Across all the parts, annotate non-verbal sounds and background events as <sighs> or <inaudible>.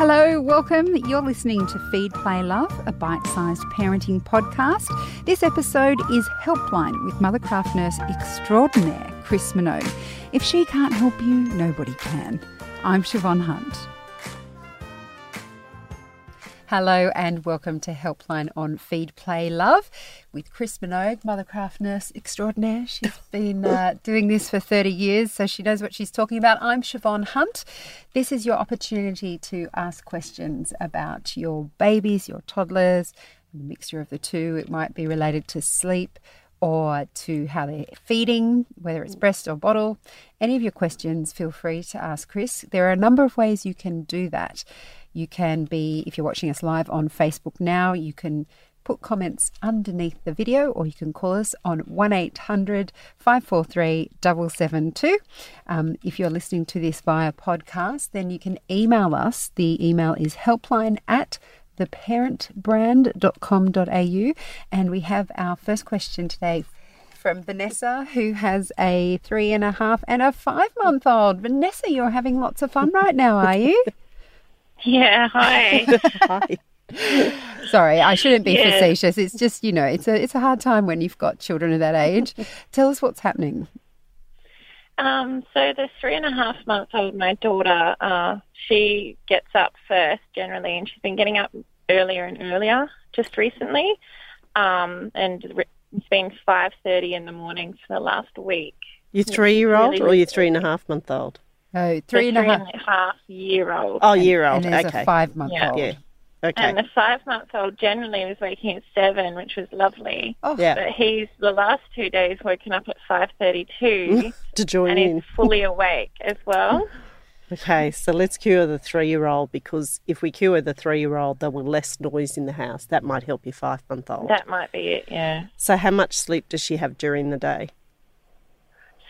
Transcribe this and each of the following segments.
Hello, welcome. You're listening to Feed, Play, Love, a bite sized parenting podcast. This episode is Helpline with Mothercraft nurse extraordinaire Chris Minogue. If she can't help you, nobody can. I'm Siobhan Hunt. Hello and welcome to Helpline on Feed, Play, Love with Chris Minogue, Mothercraft nurse extraordinaire. She's been uh, doing this for 30 years, so she knows what she's talking about. I'm Siobhan Hunt. This is your opportunity to ask questions about your babies, your toddlers, a mixture of the two. It might be related to sleep or to how they're feeding, whether it's breast or bottle. Any of your questions, feel free to ask Chris. There are a number of ways you can do that. You can be, if you're watching us live on Facebook now, you can put comments underneath the video or you can call us on 1800 543 772. Um, if you're listening to this via podcast, then you can email us. The email is helpline at theparentbrand.com.au. And we have our first question today from Vanessa, who has a three and a half and a five month old. Vanessa, you're having lots of fun right now, are you? <laughs> Yeah, hi. <laughs> Hi. Sorry, I shouldn't be Yeah. facetious. It's just, you know, it's a it's a hard time when you've got children of that age. Tell us what's happening. Um, so the three and a half month old, my daughter, uh, she gets up first generally, and she's been getting up earlier and earlier just recently. Um, and it's been five thirty in the morning for the last week. Your three year old Really or your three and a half month old? Oh, three and a half. half year old. Oh, year old. And there's Okay. a five month Yeah. old. Yeah. Okay. And the five month old generally was waking at seven, which was lovely. Oh, Yeah. But he's the last two days woken up at five thirty two, <laughs> to join and in. he's fully awake as well. <laughs> Okay, so let's cure the three year old because if we cure the three year old, there will less noise in the house. That might help your five month old. That might be it. Yeah. So, how much sleep does she have during the day?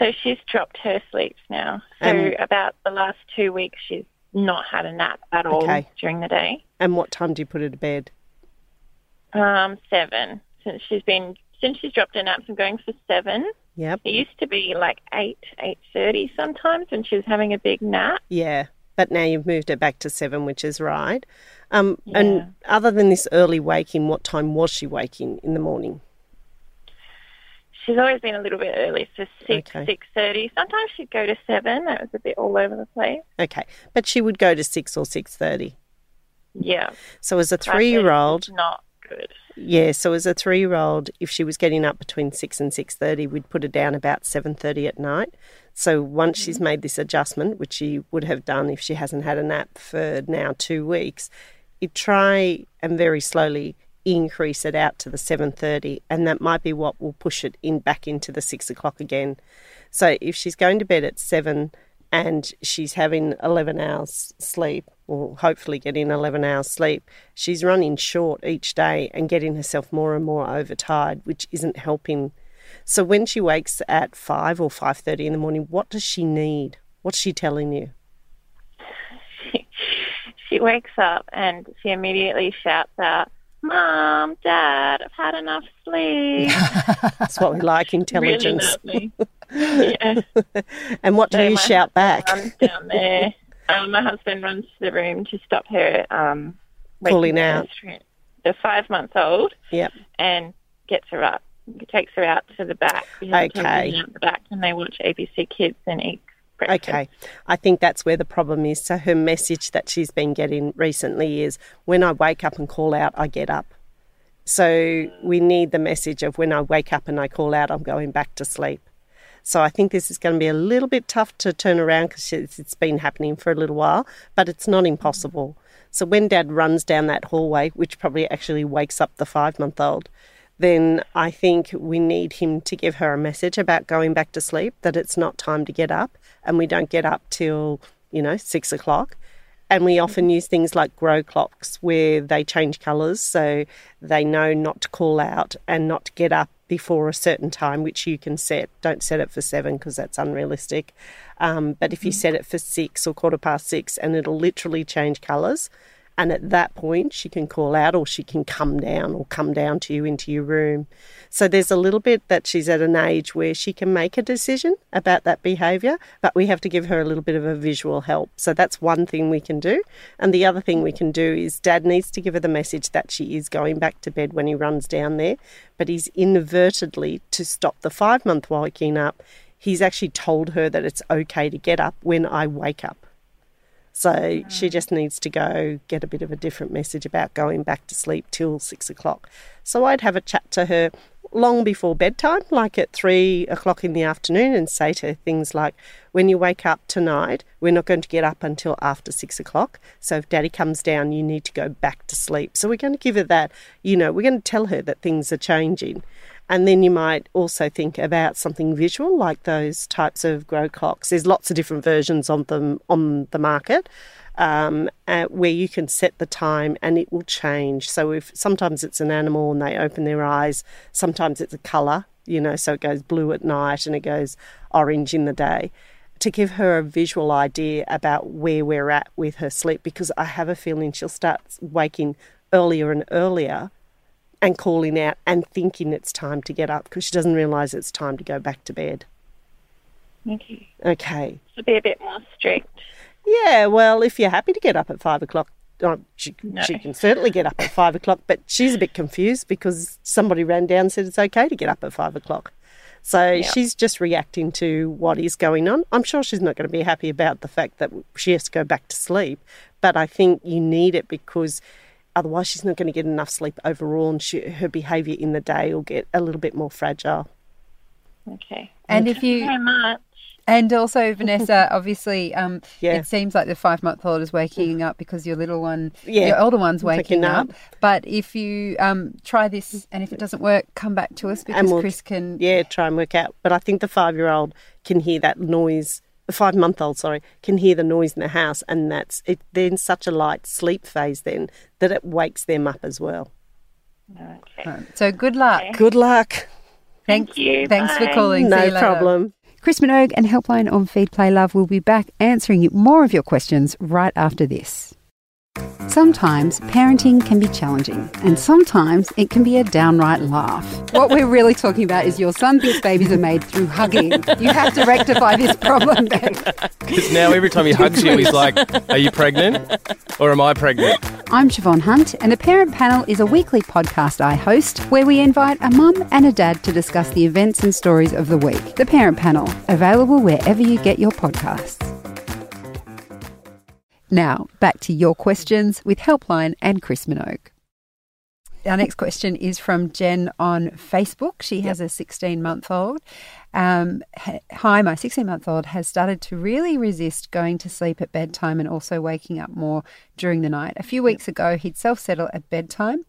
So she's dropped her sleeps now. So Um, about the last two weeks, she's not had a nap at all Okay. during the day. And what time do you put her to bed? Um, seven since she's been since she's dropped her naps. I'm going for seven. Yep. It used to be like eight, eight thirty sometimes when she was having a big nap. Yeah. But now you've moved her back to seven, which is right. Um, Yeah. And other than this early waking, what time was she waking in the morning? She's always been a little bit early, so six, Okay. six thirty. Sometimes she'd go to seven. That was a bit all over the place. Okay. But she would go to six or six thirty. Yeah, So as a three year old, not good. Yeah, so as a three-year-old, if she was getting up between six and six thirty, we'd put her down about seven thirty at night. So once she's mm-hmm. made this adjustment, which she would have done if she hasn't had a nap for now two weeks, you try and very slowly increase it out to the seven thirty, and that might be what will push it in back into the six o'clock again. So if she's going to bed at seven and she's having 11 hours sleep, or hopefully getting 11 hours sleep, she's running short each day and getting herself more and more overtired, which isn't helping. So when she wakes at 5 or 5.30 in the morning, what does she need? What's she telling you? <laughs> she wakes up and she immediately shouts out, Mom, Dad, I've had enough sleep. <laughs> That's what we like, intelligence. Really yeah. <laughs> and what do So you shout back? runs down there. <laughs> Um, my husband runs to the room to stop her um, the out. The five month old Yep. and gets her up. Takes her out to the back. He takes her Okay. The back, and they watch ABC Kids and eat Okay, I think that's where the problem is. So her message that she's been getting recently is when I wake up and call out, I get up. So we need the message of when I wake up and I call out, I'm going back to sleep. So I think this is going to be a little bit tough to turn around because it's been happening for a little while, but it's not impossible. So when dad runs down that hallway, which probably actually wakes up the five month old, then I think we need him to give her a message about going back to sleep, that it's not time to get up, and we don't get up till, you know, six o'clock. And we often use things like grow clocks where they change colours so they know not to call out and not to get up before a certain time, which you can set. Don't set it for seven because that's unrealistic. Um, but if you set it for six or quarter past six, and it'll literally change colours, And at that point, she can call out or she can come down or come down to you into your room. So there's a little bit that she's at an age where she can make a decision about that behaviour, but we have to give her a little bit of a visual help. So that's one thing we can do. And the other thing we can do is dad needs to give her the message that she is going back to bed when he runs down there, but he's inadvertently to stop the five month waking up. He's actually told her that it's okay to get up when I wake up. So mm. she just needs to go get a bit of a different message about going back to sleep till six o'clock. So I'd have a chat to her long before bedtime, like at three o'clock in the afternoon, and say to her things like, When you wake up tonight, we're not going to get up until after six o'clock. So if daddy comes down, you need to go back to sleep. So we're going to give her that, you know, we're going to tell her that things are changing. And then you might also think about something visual, like those types of grow clocks. There's lots of different versions of them on the market. Um, uh, where you can set the time and it will change. So if sometimes it's an animal and they open their eyes, sometimes it's a colour, you know, so it goes blue at night and it goes orange in the day. To give her a visual idea about where we're at with her sleep, because I have a feeling she'll start waking earlier and earlier and calling out and thinking it's time to get up because she doesn't realise it's time to go back to bed. Okay. Okay. To be a bit more strict. Yeah, well, if you're happy to get up at five o'clock, oh, she, No. she can certainly get up at five o'clock, but she's a bit confused because somebody ran down and said it's okay to get up at five o'clock. So Yeah. she's just reacting to what is going on. I'm sure she's not going to be happy about the fact that she has to go back to sleep, but I think you need it because otherwise she's not going to get enough sleep overall and she, her behaviour in the day will get a little bit more fragile. Okay. And if Thank you you very much. and also <laughs> Vanessa, obviously, um, Yeah. it seems like the five month old is waking up because your little one, Yeah. your older one's Waking waking up. up. But if you um, try this and if it doesn't work, come back to us because we'll- Chris can. Yeah, try and work out. But I think the five year old can hear that noise. The five month old, sorry, can hear the noise in the house, and that's it. They're in such a light sleep phase then that it wakes them up as well. Okay. So good luck. Good luck. Thank you. Thanks for calling. No problem. Chris Minogue and Helpline on Feed Play Love will be back answering more of your questions right after this. Sometimes parenting can be challenging, and sometimes it can be a downright laugh. What we're really talking about is your son thinks babies are made through hugging. You have to rectify this problem. Because now every time he hugs you, he's like, Are you pregnant? Or am I pregnant? I'm Siobhan Hunt, and the Parent Panel is a weekly podcast I host where we invite a mum and a dad to discuss the events and stories of the week. The Parent Panel, available wherever you get your podcasts. Now, back to your questions with Helpline and Chris Minogue. Our next question is from Jen on Facebook. She has a 16 month old. Um, hi, my 16 month old has started to really resist going to sleep at bedtime and also waking up more during the night. A few weeks ago, he'd self settle at bedtime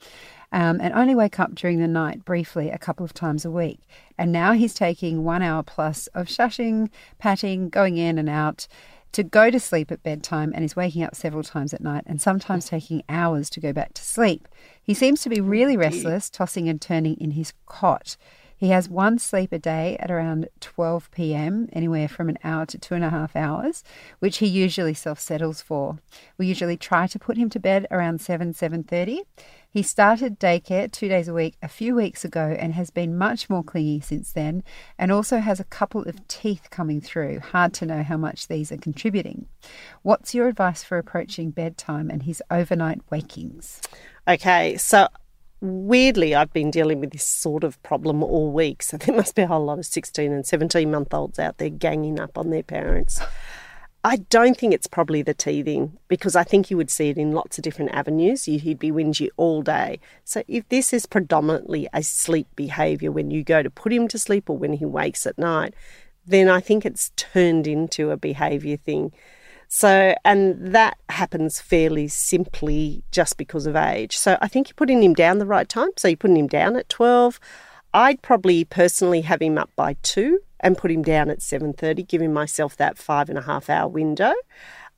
um, and only wake up during the night briefly a couple of times a week. And now he's taking one hour plus of shushing, patting, going in and out to go to sleep at bedtime and is waking up several times at night and sometimes taking hours to go back to sleep. He seems to be oh, really restless, tossing and turning in his cot. He has one sleep a day at around 12 p.m., anywhere from an hour to two and a half hours, which he usually self-settles for. We usually try to put him to bed around 7, 7.30. He started daycare two days a week a few weeks ago and has been much more clingy since then, and also has a couple of teeth coming through. Hard to know how much these are contributing. What's your advice for approaching bedtime and his overnight wakings? Okay, so weirdly, I've been dealing with this sort of problem all week. So there must be a whole lot of 16 and 17 month olds out there ganging up on their parents. I don't think it's probably the teething because I think you would see it in lots of different avenues. You- He'd be whingy all day. So if this is predominantly a sleep behaviour when you go to put him to sleep or when he wakes at night, then I think it's turned into a behaviour thing. So, and that happens fairly simply just because of age. So, I think you're putting him down the right time. So, you're putting him down at 12. I'd probably personally have him up by two and put him down at 7.30, giving myself that five and a half hour window.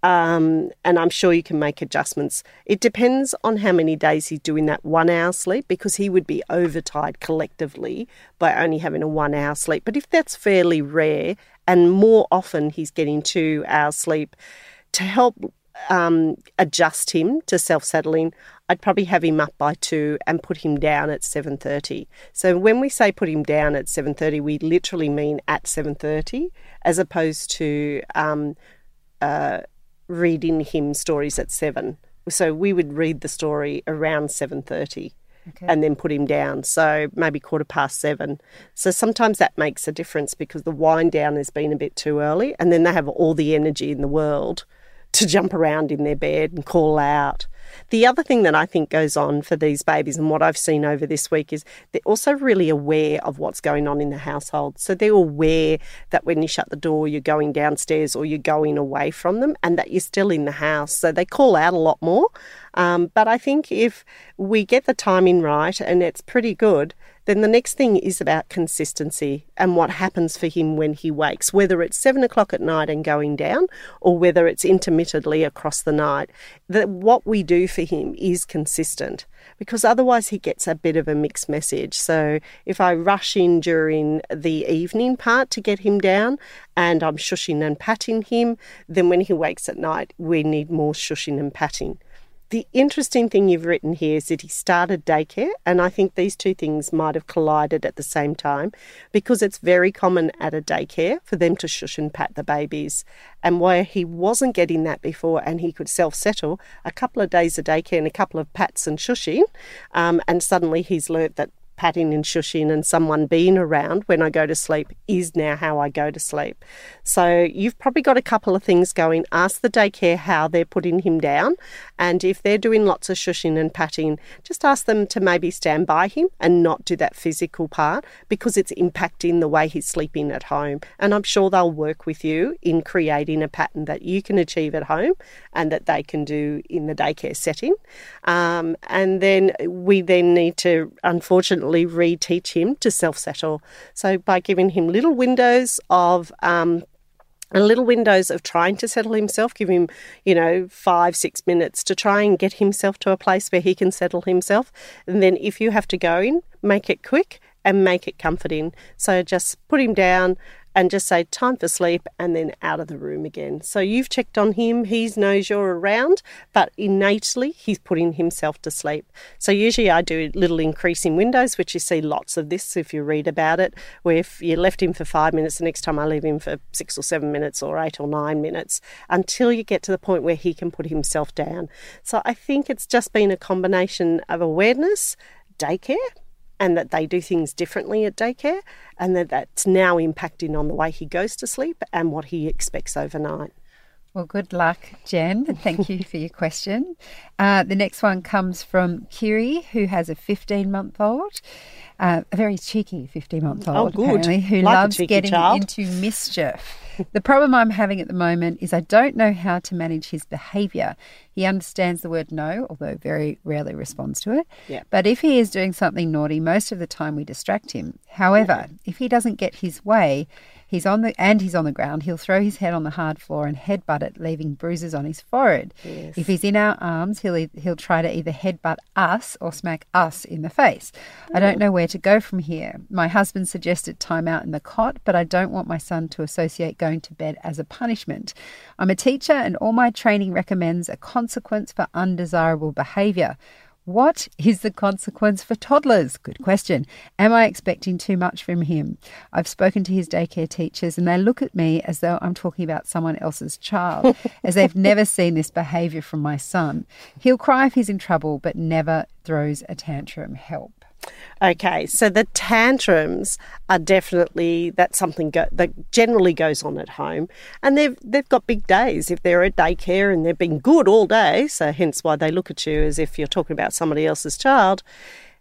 Um, and I'm sure you can make adjustments. It depends on how many days he's doing that one hour sleep because he would be overtired collectively by only having a one hour sleep. But if that's fairly rare and more often he's getting two hours sleep, to help um, adjust him to self settling, I'd probably have him up by two and put him down at seven thirty. So when we say put him down at seven thirty, we literally mean at seven thirty, as opposed to um, uh, reading him stories at seven. So we would read the story around seven thirty. Okay. and then put him down. So maybe quarter past seven. So sometimes that makes a difference because the wind down has been a bit too early, and then they have all the energy in the world to jump around in their bed and call out. The other thing that I think goes on for these babies, and what I've seen over this week, is they're also really aware of what's going on in the household. So they're aware that when you shut the door, you're going downstairs or you're going away from them and that you're still in the house. So they call out a lot more. Um, but I think if we get the timing right and it's pretty good, then the next thing is about consistency and what happens for him when he wakes, whether it's seven o'clock at night and going down or whether it's intermittently across the night. That what we do for him is consistent because otherwise he gets a bit of a mixed message. So if I rush in during the evening part to get him down and I'm shushing and patting him, then when he wakes at night, we need more shushing and patting. The interesting thing you've written here is that he started daycare, and I think these two things might have collided at the same time because it's very common at a daycare for them to shush and pat the babies. And where he wasn't getting that before and he could self settle, a couple of days of daycare and a couple of pats and shushing, um, and suddenly he's learnt that patting and shushing and someone being around when I go to sleep is now how I go to sleep. So you've probably got a couple of things going. Ask the daycare how they're putting him down. And if they're doing lots of shushing and patting, just ask them to maybe stand by him and not do that physical part because it's impacting the way he's sleeping at home. And I'm sure they'll work with you in creating a pattern that you can achieve at home and that they can do in the daycare setting. Um, and then we then need to, unfortunately, reteach him to self settle. So, by giving him little windows of um, little windows of trying to settle himself, give him, you know, five, six minutes to try and get himself to a place where he can settle himself. And then if you have to go in, make it quick and make it comforting. So just put him down, and just say time for sleep and then out of the room again. So you've checked on him, he knows you're around, but innately he's putting himself to sleep. So usually I do a little increasing windows, which you see lots of this if you read about it, where if you left him for five minutes, the next time I leave him for six or seven minutes or eight or nine minutes until you get to the point where he can put himself down. So I think it's just been a combination of awareness, daycare, and that they do things differently at daycare, and that that's now impacting on the way he goes to sleep and what he expects overnight. Well, good luck, Jen. <laughs> Thank you for your question. Uh, the next one comes from Kiri, who has a 15 month old, uh, a very cheeky 15 month old, oh, apparently, who like loves getting child. into mischief. the problem I'm having at the moment is I don't know how to manage his behaviour. He understands the word no, although very rarely responds to it. Yeah. But if he is doing something naughty, most of the time we distract him. However, yeah. if he doesn't get his way, He's on the and he's on the ground. He'll throw his head on the hard floor and headbutt it, leaving bruises on his forehead. Yes. If he's in our arms, he'll he'll try to either headbutt us or smack us in the face. I don't know where to go from here. My husband suggested time out in the cot, but I don't want my son to associate going to bed as a punishment. I'm a teacher, and all my training recommends a consequence for undesirable behaviour. What is the consequence for toddlers? Good question. Am I expecting too much from him? I've spoken to his daycare teachers and they look at me as though I'm talking about someone else's child, <laughs> as they've never seen this behaviour from my son. He'll cry if he's in trouble, but never throws a tantrum. Help. Okay, so the tantrums are definitely that's something go, that generally goes on at home, and they've they've got big days if they're at daycare and they've been good all day. So hence why they look at you as if you're talking about somebody else's child.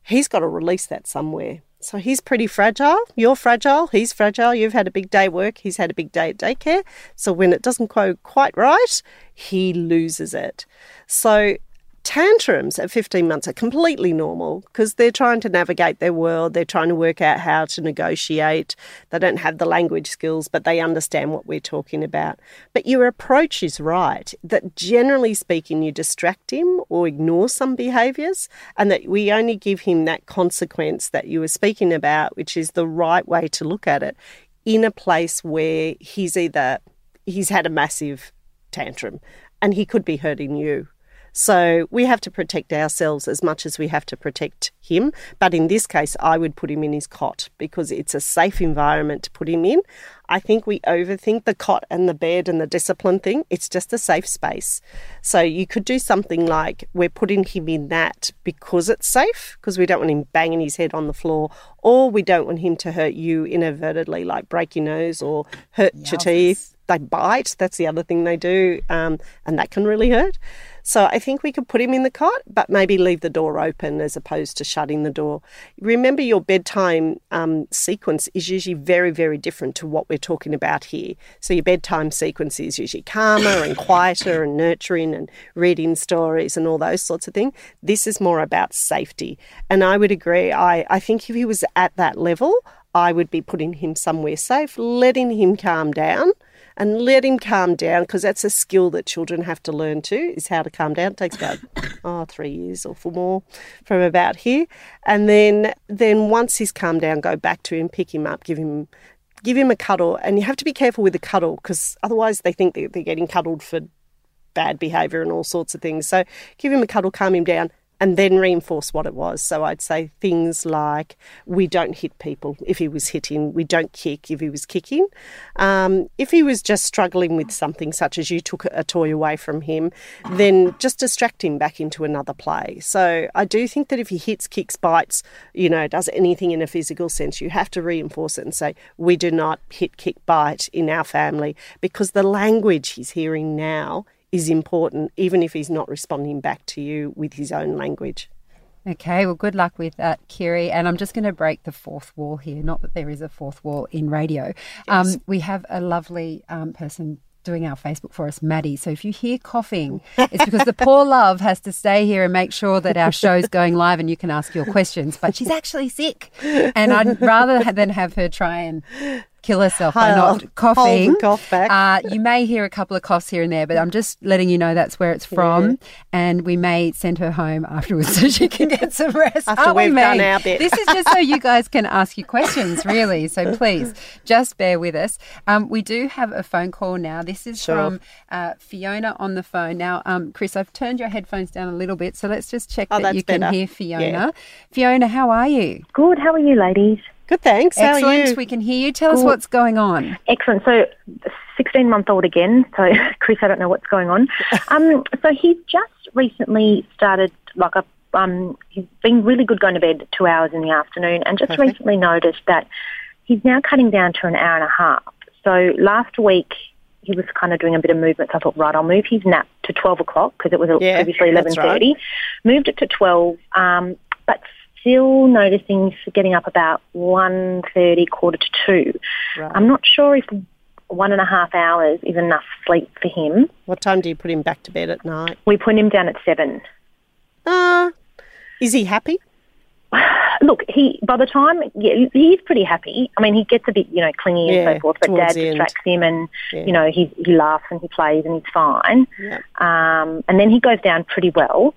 He's got to release that somewhere. So he's pretty fragile. You're fragile. He's fragile. You've had a big day work. He's had a big day at daycare. So when it doesn't go quite right, he loses it. So tantrums at 15 months are completely normal because they're trying to navigate their world. They're trying to work out how to negotiate. They don't have the language skills, but they understand what we're talking about. But your approach is right that generally speaking, you distract him or ignore some behaviours, and that we only give him that consequence that you were speaking about, which is the right way to look at it in a place where he's either he's had a massive tantrum and he could be hurting you. So we have to protect ourselves as much as we have to protect him. But in this case, I would put him in his cot because it's a safe environment to put him in. I think we overthink the cot and the bed and the discipline thing. It's just a safe space. So you could do something like we're putting him in that because it's safe, because we don't want him banging his head on the floor, or we don't want him to hurt you inadvertently, like break your nose or hurt your teeth. They bite. That's the other thing they do, um, and that can really hurt. So I think we could put him in the cot, but maybe leave the door open as opposed to shutting the door. Remember, your bedtime um, sequence is usually very, very different to what we're talking about here. So your bedtime sequence is usually calmer and quieter and nurturing and reading stories and all those sorts of things. This is more about safety. And I would agree. I, I think if he was at that level, I would be putting him somewhere safe, letting him calm down and let him calm down because that's a skill that children have to learn too is how to calm down. It takes about <coughs> oh three years or four more from about here, and then then once he's calmed down, go back to him, pick him up, give him give him a cuddle, and you have to be careful with the cuddle because otherwise they think they're getting cuddled for bad behaviour and all sorts of things. So give him a cuddle, calm him down, and then reinforce what it was. So I'd say things like we don't hit people if he was hitting, we don't kick if he was kicking. Um, if he was just struggling with something, such as you took a toy away from him, then just distract him back into another play. So I do think that if he hits, kicks, bites, you know, does anything in a physical sense, you have to reinforce it and say, we do not hit, kick, bite in our family because the language he's hearing now is important, even if he's not responding back to you with his own language. Okay, well, good luck with that, Kiri. And I'm just going to break the fourth wall here. Not that there is a fourth wall in radio. Yes. Um, we have a lovely um, person doing our Facebook for us, Maddie. So if you hear coughing, it's because the <laughs> poor love has to stay here and make sure that our show's going live and you can ask your questions. But she's actually sick. And I'd rather than have her try and kill herself by not coughing. cough back. Uh, you may hear a couple of coughs here and there, but I'm just letting you know that's where it's from. Yeah. And we may send her home afterwards <laughs> so she can get some rest. After Aren't we've we, done our bit. this is just so you guys can ask your questions, <laughs> really. So please, just bear with us. Um, we do have a phone call now. This is sure. from uh, Fiona on the phone. Now, um, Chris, I've turned your headphones down a little bit, so let's just check oh, that you better. can hear Fiona. Yeah. Fiona, how are you? Good. How are you, ladies? Good, thanks. How Excellent. We can hear you. Tell us what's going on. Excellent. So, 16 month old again. So, <laughs> Chris, I don't know what's going on. <laughs> Um, so, he's just recently started, like, a, um, he's been really good going to bed two hours in the afternoon and just Perfect. recently noticed that he's now cutting down to an hour and a half. So, last week, he was kind of doing a bit of movement. So I thought, right, I'll move his nap to 12 o'clock because it was yeah, previously 11.30. Right. Moved it to 12. Um, but still noticing getting up about 1.30, quarter to 2. Right. I'm not sure if one and a half hours is enough sleep for him. What time do you put him back to bed at night? We put him down at 7. Uh, is he happy? <sighs> Look, he by the time yeah, he's pretty happy. I mean, he gets a bit you know clingy yeah, and so forth, but Dad distracts him, and yeah. you know he he laughs and he plays and he's fine. Yeah. Um, and then he goes down pretty well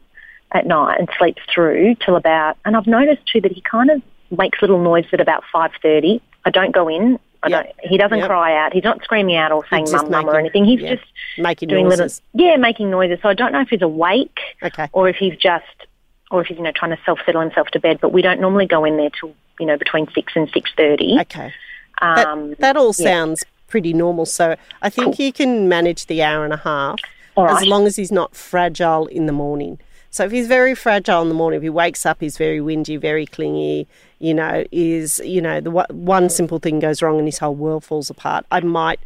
at night and sleeps through till about. And I've noticed too that he kind of makes little noises at about five thirty. I don't go in. I yep. don't. He doesn't yep. cry out. He's not screaming out or saying "mum, mum" or anything. He's just making doing noises. little, yeah, making noises. So I don't know if he's awake, okay. or if he's just, or if he's you know trying to self settle himself to bed. But we don't normally go in there till you know between six and six thirty. Okay. Um, that, that all sounds pretty normal. So I think cool. you can manage the hour and a half as long as he's not fragile in the morning. So if he's very fragile in the morning, if he wakes up, he's very windy, very clingy, you know, is, you know, the one simple thing goes wrong and his whole world falls apart, I might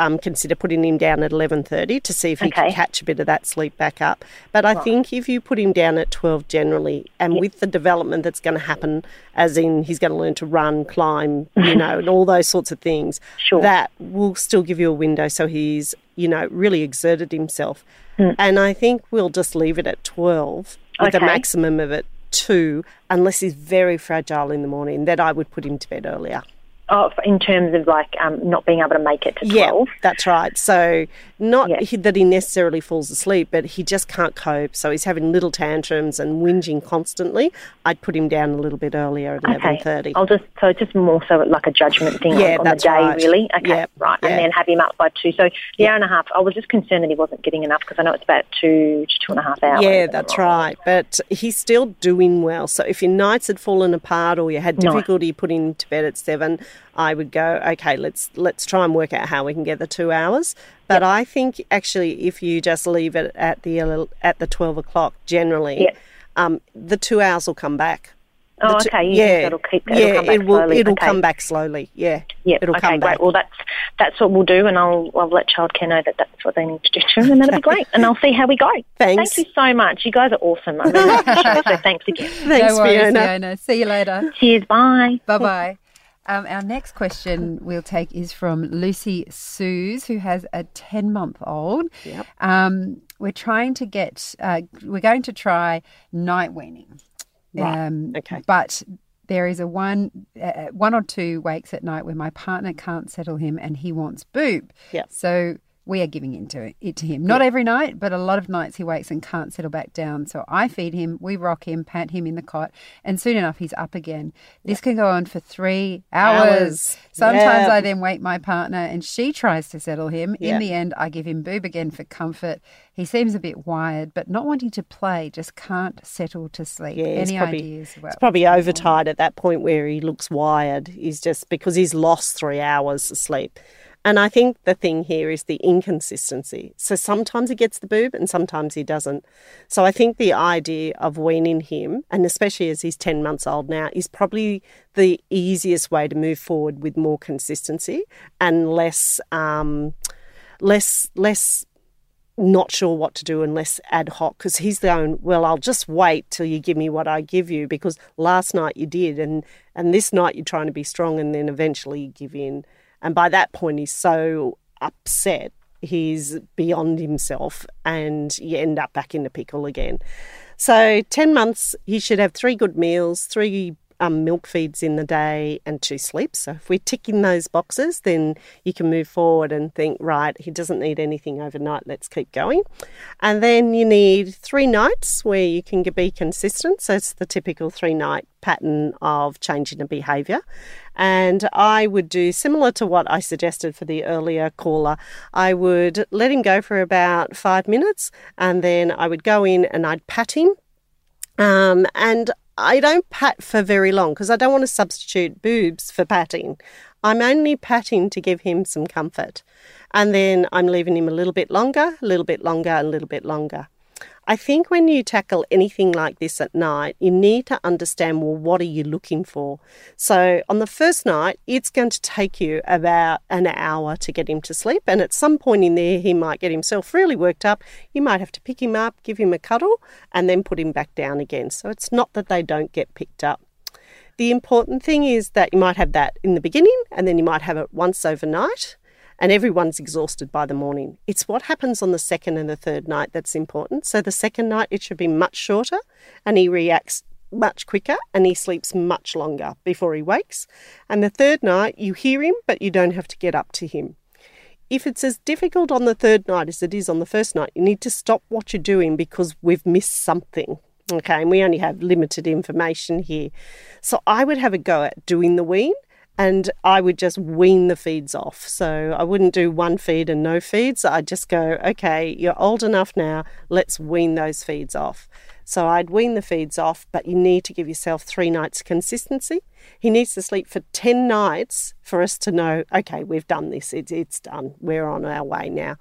um, consider putting him down at 11.30 to see if he okay. can catch a bit of that sleep back up. But I right. think if you put him down at 12 generally, and yep. with the development that's going to happen, as in he's going to learn to run, climb, you know, and all those sorts of things, <laughs> sure. that will still give you a window so he's, you know, really exerted himself. Mm. And I think we'll just leave it at 12 with okay. a maximum of it 2 unless he's very fragile in the morning. Then I would put him to bed earlier. Oh, in terms of like um, not being able to make it to 12? Yeah, 12. that's right. So not Yeah. he, that he necessarily falls asleep, but he just can't cope. So he's having little tantrums and whinging constantly. I'd put him down a little bit earlier at eleven thirty. I'll just so it's just more so like a judgment thing Yeah, on, on the day, right. really. Okay, Yeah, right, and then have him up by two. So the hour and a half. I was just concerned that he wasn't getting enough because I know it's about two to two and a half hours. Yeah, that's right. But he's still doing well. So if your nights had fallen apart or you had difficulty putting him to bed at seven, I would go, okay, let's let's try and work out how we can get the two hours. But I think actually, if you just leave it at the at the twelve o'clock, generally, Yep. um, the two hours will come back. Oh, okay. You yeah, think it'll keep. It'll yeah, come back it will. slowly. It'll okay. come back slowly. Yeah, Yeah. it'll okay, come back. great. Well, that's that's what we'll do, and I'll I'll let childcare know that that's what they need to do too, and that'll be great. And I'll see how we go. <laughs> Thanks. Thank you so much. You guys are awesome. I really love the show, so <laughs> thanks again. Thanks, no worries, Fiona. Fiona. See you later. Cheers. Bye. Bye bye. Um, our next question we'll take is from Lucy Suze, who has a 10 month old. Yep. Um, we're trying to get, uh, we're going to try night weaning. Right. Um, Okay. But there is a one, uh, one or two wakes at night where my partner can't settle him and he wants boob. Yep. So we are giving into it, it to him. Not every night, but a lot of nights he wakes and can't settle back down. So I feed him, we rock him, pat him in the cot, and soon enough he's up again. This can go on for three hours. Hours. Sometimes Yeah. I then wake my partner and she tries to settle him. Yeah. In the end, I give him boob again for comfort. He seems a bit wired, but not wanting to play, just can't settle to sleep. Yeah, it's Any probably, ideas? About It's probably overtired at that point where he looks wired. Is just because he's lost three hours of sleep. And I think the thing here is the inconsistency. So sometimes he gets the boob and sometimes he doesn't. So I think the idea of weaning him, and especially as he's 10 months old now, is probably the easiest way to move forward with more consistency and less, um, less, less not sure what to do and less ad hoc because he's going well i'll just wait till you give me what i give you because last night you did and and this night you're trying to be strong and then eventually you give in and by that point he's so upset he's beyond himself and you end up back in the pickle again. So 10 months he should have three good meals three um, milk feeds in the day and two sleeps. So if we're ticking those boxes, then you can move forward and think, right, he doesn't need anything overnight. Let's keep going. And then you need three nights where you can be consistent. So it's the typical three night pattern of changing the behaviour. And I would do similar to what I suggested for the earlier caller. I would let him go for about five minutes and then I would go in and I'd pat him um, and I don't pat for very long because I don't want to substitute boobs for patting. I'm only patting to give him some comfort. And then I'm leaving him a little bit longer, a little bit longer, a little bit longer. I think when you tackle anything like this at night, you need to understand well, what are you looking for? So, on the first night, it's going to take you about an hour to get him to sleep. And at some point in there, he might get himself really worked up. You might have to pick him up, give him a cuddle, and then put him back down again. So, it's not that they don't get picked up. The important thing is that you might have that in the beginning, and then you might have it once overnight and everyone's exhausted by the morning. It's what happens on the second and the third night that's important. So the second night, it should be much shorter and he reacts much quicker and he sleeps much longer before he wakes. And the third night, you hear him, but you don't have to get up to him. If it's as difficult on the third night as it is on the first night, you need to stop what you're doing because we've missed something. Okay, and we only have limited information here. So I would have a go at doing the wean and I would just wean the feeds off. So I wouldn't do one feed and no feeds. I'd just go, okay, you're old enough now, let's wean those feeds off. So I'd wean the feeds off, but you need to give yourself three nights consistency. He needs to sleep for 10 nights for us to know, okay, we've done this, it's, it's done, we're on our way now.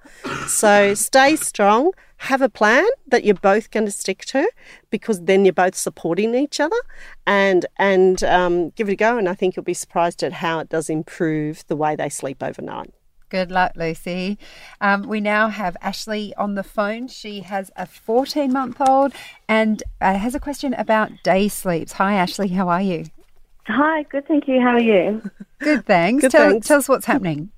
So stay strong, have a plan that you're both going to stick to because then you're both supporting each other and, and um, give it a go. And I think you'll be surprised at how it does improve the way they sleep overnight. Good luck, Lucy. Um, we now have Ashley on the phone. She has a 14 month old and uh, has a question about day sleeps. Hi, Ashley. How are you? Hi, good, thank you. How are you? <laughs> Good, thanks. Good, tell, thanks. tell us what's happening.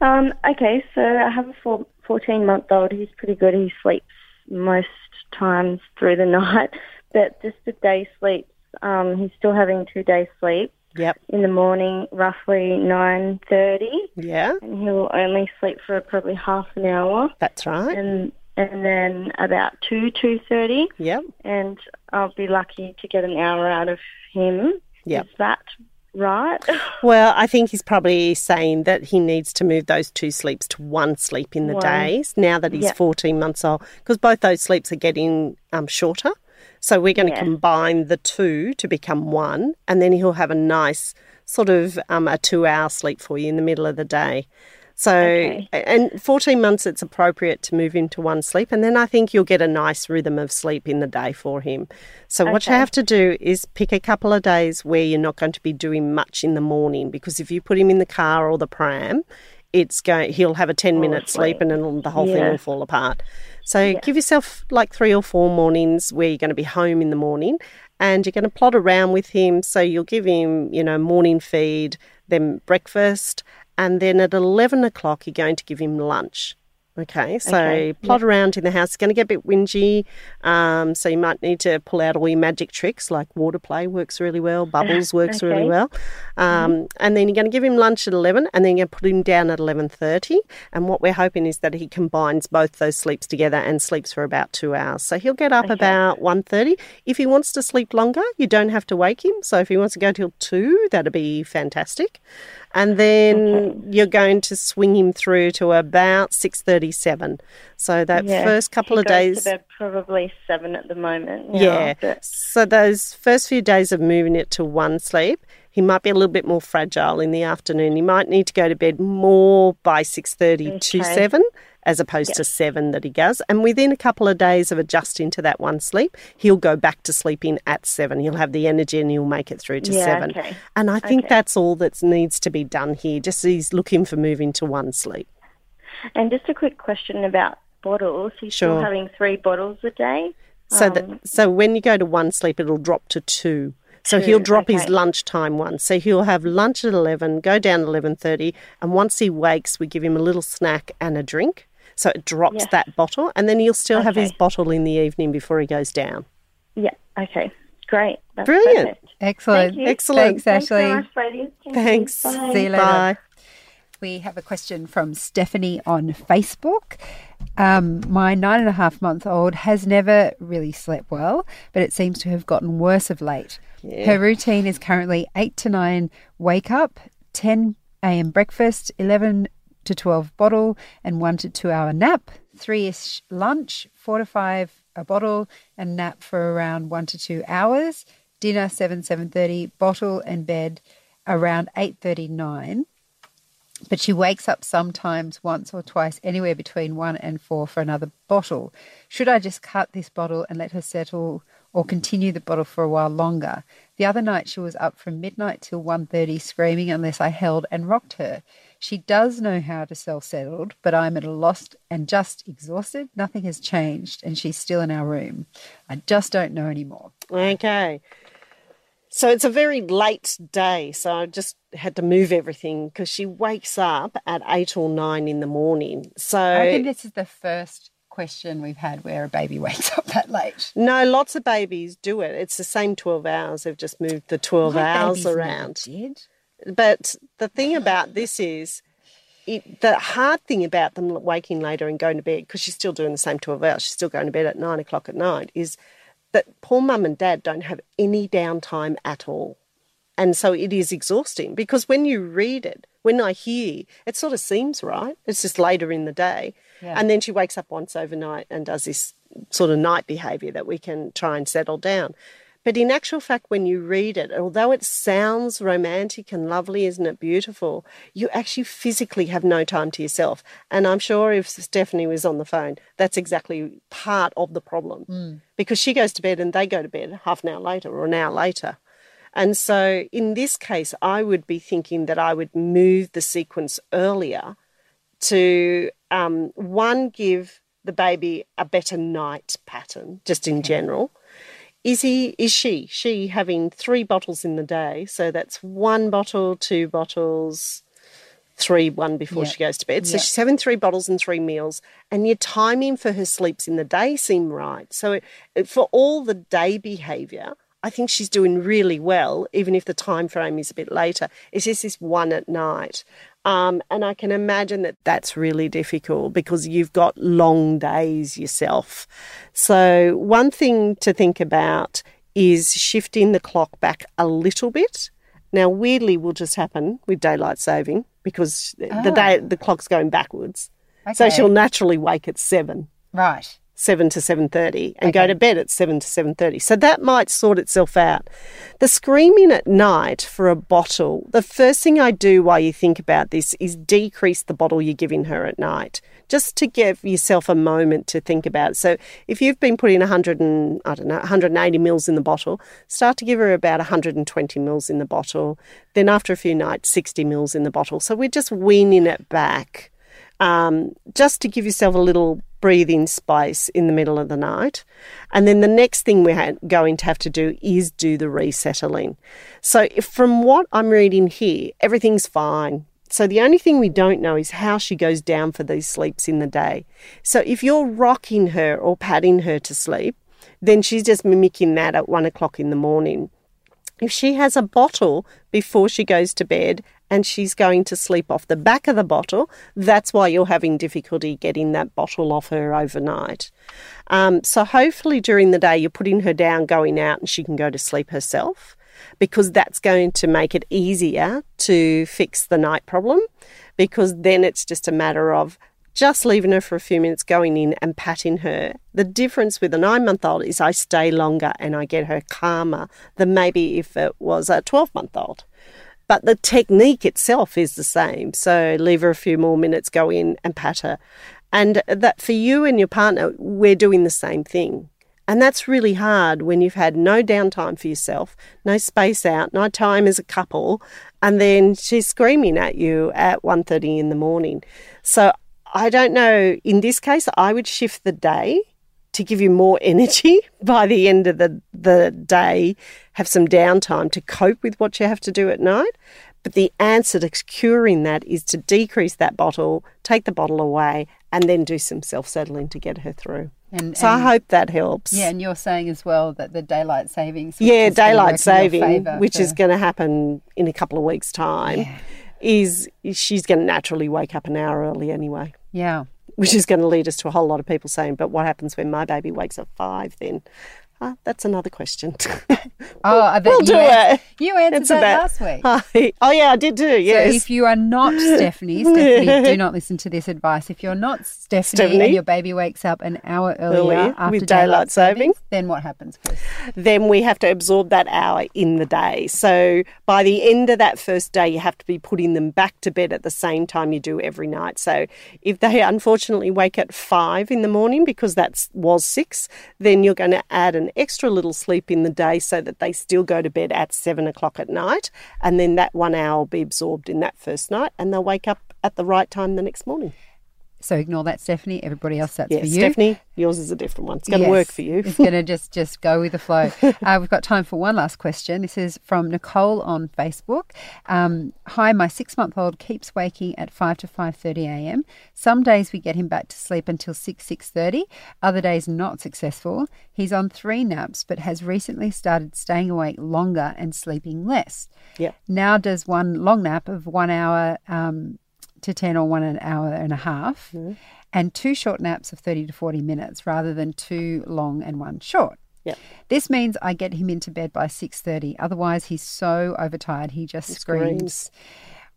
Um, okay, so I have a four, 14 month old. He's pretty good. He sleeps most times through the <laughs> night, but just the day sleeps. Um, he's still having two day sleeps. Yep. in the morning, roughly nine thirty, Yeah. and he'll only sleep for probably half an hour, That's right. and and then about two two thirty, Yep. and I'll be lucky to get an hour out of him. Yep. Is that right? <laughs> Well, I think he's probably saying that he needs to move those two sleeps to one sleep in the One. days now that he's Yeah. 14 months old, because both those sleeps are getting um, shorter. So we're going to Yeah. combine the two to become one, and then he'll have a nice sort of um, a two hour sleep for you in the middle of the day. So, Okay. and 14 months, it's appropriate to move into one sleep. And then I think you'll get a nice rhythm of sleep in the day for him. So, what you have to do is pick a couple of days where you're not going to be doing much in the morning because if you put him in the car or the pram, it's going he'll have a 10 minute sleep and then the whole thing will fall apart. So give yourself like three or four mornings where you're going to be home in the morning and you're going to plot around with him. So you'll give him, you know, morning feed, then breakfast, and then at 11 o'clock you're going to give him lunch. Okay, so Okay, plot around in the house. It's going to get a bit whingy, um, so you might need to pull out all your magic tricks like water play works really well, <laughs> bubbles works really well, um, and then you're going to give him lunch at eleven, and then you're going to put him down at eleven thirty. And what we're hoping is that he combines both those sleeps together and sleeps for about two hours. So he'll get up about one thirty. If he wants to sleep longer, you don't have to wake him. So if he wants to go till two, that'd be fantastic. And then you're going to swing him through to about six thirty-seven. So that Yeah. first couple of days. Bed probably seven at the moment. now, Yeah. So those first few days of moving it to one sleep, he might be a little bit more fragile in the afternoon. He might need to go to bed more by six thirty to seven, as opposed to seven that he does. And within a couple of days of adjusting to that one sleep, he'll go back to sleeping at seven. He'll have the energy and he'll make it through to Yeah, seven. okay. And I think Okay. that's all that needs to be done here. Just he's looking for moving to one sleep. And just a quick question about bottles. He's Sure. still having three bottles a day. So Um, that so when you go to one sleep, it'll drop to two. So mm, he'll Two, drop his okay. lunchtime one. So he'll have lunch at eleven, go down at eleven thirty, and once he wakes, we give him a little snack and a drink. So it drops Yes. that bottle, and then he'll still have his bottle in the evening before he goes down. Yeah. Okay. Great. That's Brilliant. perfect. Excellent. Thank you. Excellent. Thanks, Thanks Ashley. so much, ladies. Thank you. Thanks. Bye. See you later. Bye. We have a question from Stephanie on Facebook. Um, my nine and a half month old has never really slept well, but it seems to have gotten worse of late. Her routine is currently 8 to 9 wake up, 10 a.m. breakfast, 11 to 12 bottle, and 1 to 2 hour nap, 3 ish lunch, 4 to 5 a bottle, and nap for around 1 to 2 hours, dinner 7 7.30, bottle and bed around 8.39 but she wakes up sometimes once or twice, anywhere between one and four for another bottle. Should I just cut this bottle and let her settle, or continue the bottle for a while longer? The other night she was up from midnight till 1.30 screaming unless I held and rocked her. She does know how to self-settled, but I'm at a loss and just exhausted. Nothing has changed, and she's still in our room. I just don't know anymore. Okay. So it's a very late day, so I just had to move everything because she wakes up at eight or nine in the morning. So I think this is the first question we've had where a baby <laughs> wakes up that late. No, lots of babies do it. It's the same 12 hours. They've just moved the 12 My hours around. Did. But the thing about this is, it, the hard thing about them waking later and going to bed, because she's still doing the same 12 hours, she's still going to bed at nine o'clock at night, is that poor mum and dad don't have any downtime at all. And so it is exhausting because when you read it, when I hear, it sort of seems right. It's just later in the day. Yeah. And then she wakes up once overnight and does this sort of night behavior that we can try and settle down. But in actual fact, when you read it, although it sounds romantic and lovely, isn't it beautiful? You actually physically have no time to yourself. And I'm sure if Stephanie was on the phone, that's exactly part of the problem because she goes to bed and they go to bed half an hour later or an hour later. And so in this case, I would be thinking that I would move the sequence earlier to um, one, give the baby a better night pattern, just in general. Is he, is she, she having three bottles in the day? So that's one bottle, two bottles, three, one before Yeah. she goes to bed. So Yeah. she's having three bottles and three meals, and your timing for her sleeps in the day seem right. So it, for all the day behaviour, I think she's doing really well, even if the time frame is a bit later. It's just this one at night. Um, and I can imagine that that's really difficult because you've got long days yourself. So, one thing to think about is shifting the clock back a little bit. Now, weirdly, will just happen with daylight saving because the day the clock's going backwards. So she'll naturally wake at seven. Right. 7 to 7.30 and go to bed at 7 to 7.30 so that might sort itself out. The screaming at night for a bottle the first thing i do while you think about this is decrease the bottle you're giving her at night just to give yourself a moment to think about. It. so if you've been putting 100 and i don't know 180 mils in the bottle start to give her about 120 mils in the bottle. Then after a few nights 60 mils in the bottle. So we're just weaning it back um, just to give yourself a little breathing space in the middle of the night. And then the next thing we're going to have to do is do the resettling. So, from what I'm reading here, everything's fine. So, the only thing we don't know is how she goes down for these sleeps in the day. So, if you're rocking her or patting her to sleep, then she's just mimicking that at one o'clock in the morning. If she has a bottle before she goes to bed and she's going to sleep off the back of the bottle, that's why you're having difficulty getting that bottle off her overnight. Um, so, hopefully, during the day, you're putting her down, going out, and she can go to sleep herself because that's going to make it easier to fix the night problem because then it's just a matter of just leaving her for a few minutes, going in and patting her. The difference with a nine month old is I stay longer and I get her calmer than maybe if it was a 12 month old. But the technique itself is the same. So leave her a few more minutes, go in and pat her. And that for you and your partner, we're doing the same thing. And that's really hard when you've had no downtime for yourself, no space out, no time as a couple, and then she's screaming at you at 1.30 in the morning. So I don't know. In this case, I would shift the day to give you more <laughs> energy by the end of the, the day, have some downtime to cope with what you have to do at night. But the answer to curing that is to decrease that bottle, take the bottle away, and then do some self settling to get her through. And, So I hope that helps. Yeah, and you're saying as well that the daylight savings. Yeah, is gonna work daylight saving, which for- is going to happen in a couple of weeks' time, is she's going to naturally wake up an hour early anyway, Yeah. Which is going to lead us to a whole lot of people saying, "But what happens when my baby wakes at five then?" Uh, that's another question. <laughs> Oh, I bet we'll you do it. You answered It's that about- last week. Oh yeah, I did too. Yes. So if you are not Stephanie, <laughs> Stephanie, do not listen to this advice. If you're not Stephanie, Stephanie? and your baby wakes up an hour earlier, Earlier, after with daylight saving. savings, then what happens, Chris? then we have to absorb that hour in the day. So by the end of that first day, you have to be putting them back to bed at the same time you do every night. So if they unfortunately wake at five in the morning because that was six, then you're going to add an extra little sleep in the day so that they still go to bed at seven o'clock at night. And then that one hour will be absorbed in that first night and they'll wake up at the right time the next morning. So ignore that, Stephanie. Everybody else, that's Yeah, for you. Stephanie, yours is a different one. It's going to Yes, work for you. it's going to just just go with the flow. <laughs> Uh, we've got time for one last question. This is from Nicole on Facebook. Um, Hi, my six month old keeps waking at five to five thirty a.m. Some days we get him back to sleep until six six thirty. Other days not successful. He's on three naps, but has recently started staying awake longer and sleeping less. Yeah. Now does one long nap of one hour. Um, to 10 or one an hour and a half, mm-hmm. and two short naps of 30 to 40 minutes rather than two long and one short. Yeah. This means I get him into bed by 6:30. Otherwise, he's so overtired he just screams. screams.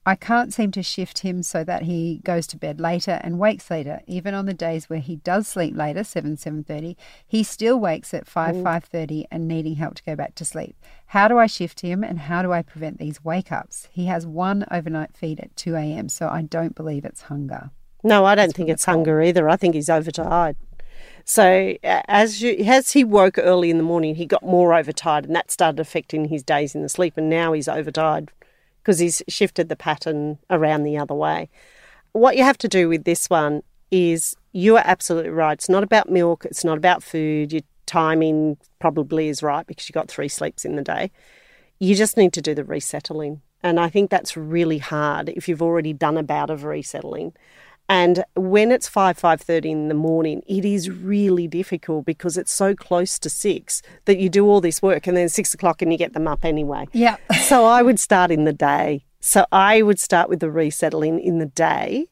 I can't seem to shift him so that he goes to bed later and wakes later. Even on the days where he does sleep later, 7 7:30, he still wakes at 5 5:30 and needing help to go back to sleep. How do I shift him and how do I prevent these wake-ups? He has one overnight feed at 2 a.m., so I don't believe it's hunger. No, I don't think it's hunger either. I think he's overtired. So as you, as he woke early in the morning, he got more overtired, and that started affecting his days in the sleep. And now he's overtired because he's shifted the pattern around the other way. What you have to do with this one is you are absolutely right. It's not about milk. It's not about food. Your timing probably is right because you got three sleeps in the day. You just need to do the resettling. And I think that's really hard if you've already done a bout of resettling. And when it's 5, 5.30 in the morning, it is really difficult because it's so close to 6 that you do all this work and then 6 o'clock and you get them up anyway. Yeah. <laughs> so I would start in the day. So I would start with the resettling in the day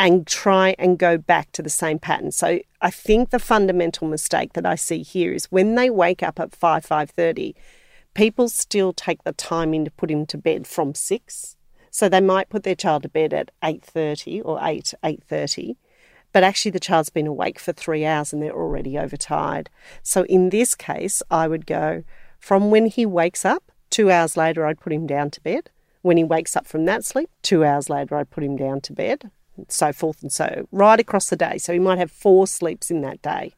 and try and go back to the same pattern. So I think the fundamental mistake that I see here is when they wake up at 5, 5.30, people still take the time in to put him to bed from 6 so they might put their child to bed at 8.30 or 8, 8.30, but actually the child's been awake for three hours and they're already overtired. So in this case, I would go from when he wakes up, two hours later, I'd put him down to bed. When he wakes up from that sleep, two hours later, I'd put him down to bed, so forth and so, right across the day. So he might have four sleeps in that day.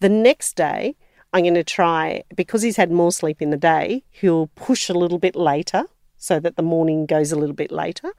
The next day, I'm going to try, because he's had more sleep in the day, he'll push a little bit later so that the morning goes a little bit later.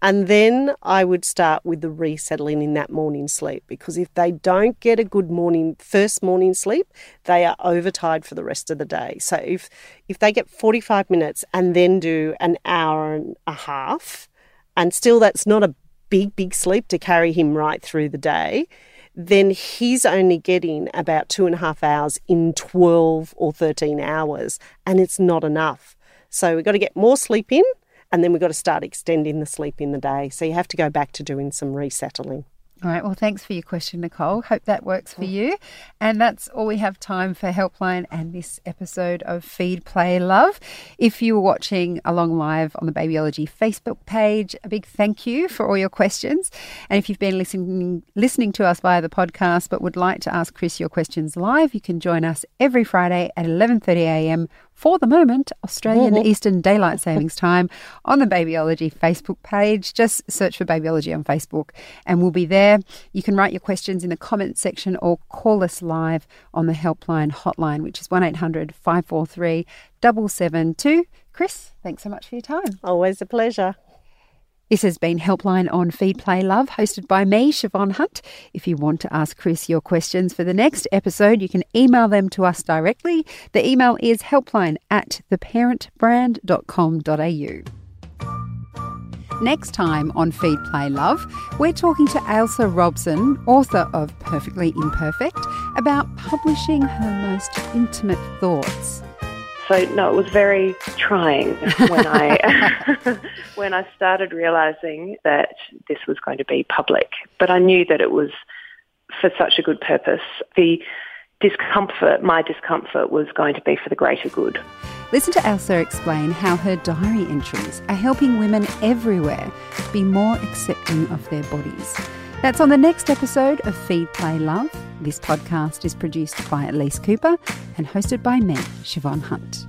And then I would start with the resettling in that morning sleep because if they don't get a good morning first morning sleep, they are overtired for the rest of the day. So if if they get 45 minutes and then do an hour and a half, and still that's not a big big sleep to carry him right through the day, then he's only getting about two and a half hours in 12 or 13 hours, and it's not enough. So we've got to get more sleep in and then we've got to start extending the sleep in the day. So you have to go back to doing some resettling. All right. Well, thanks for your question, Nicole. Hope that works for you. And that's all we have time for Helpline and this episode of Feed, Play, Love. If you were watching along live on the Babyology Facebook page, a big thank you for all your questions. And if you've been listening listening to us via the podcast but would like to ask Chris your questions live, you can join us every Friday at 11:30 a.m for the moment, Australian Mm-hmm. Eastern Daylight Savings Time on the Babyology Facebook page. Just search for Babyology on Facebook and we'll be there. You can write your questions in the comments section or call us live on the helpline hotline, which is 1800 543 772. Chris, thanks so much for your time. Always a pleasure. This has been Helpline on Feed Play Love, hosted by me, Siobhan Hunt. If you want to ask Chris your questions for the next episode, you can email them to us directly. The email is helpline at theparentbrand.com.au. Next time on Feed Play Love, we're talking to Ailsa Robson, author of Perfectly Imperfect, about publishing her most intimate thoughts. So no, it was very trying when I <laughs> <laughs> when I started realizing that this was going to be public. But I knew that it was for such a good purpose. The discomfort, my discomfort, was going to be for the greater good. Listen to Ailsa explain how her diary entries are helping women everywhere be more accepting of their bodies. That's on the next episode of Feed Play Love. This podcast is produced by Elise Cooper and hosted by me, Siobhan Hunt.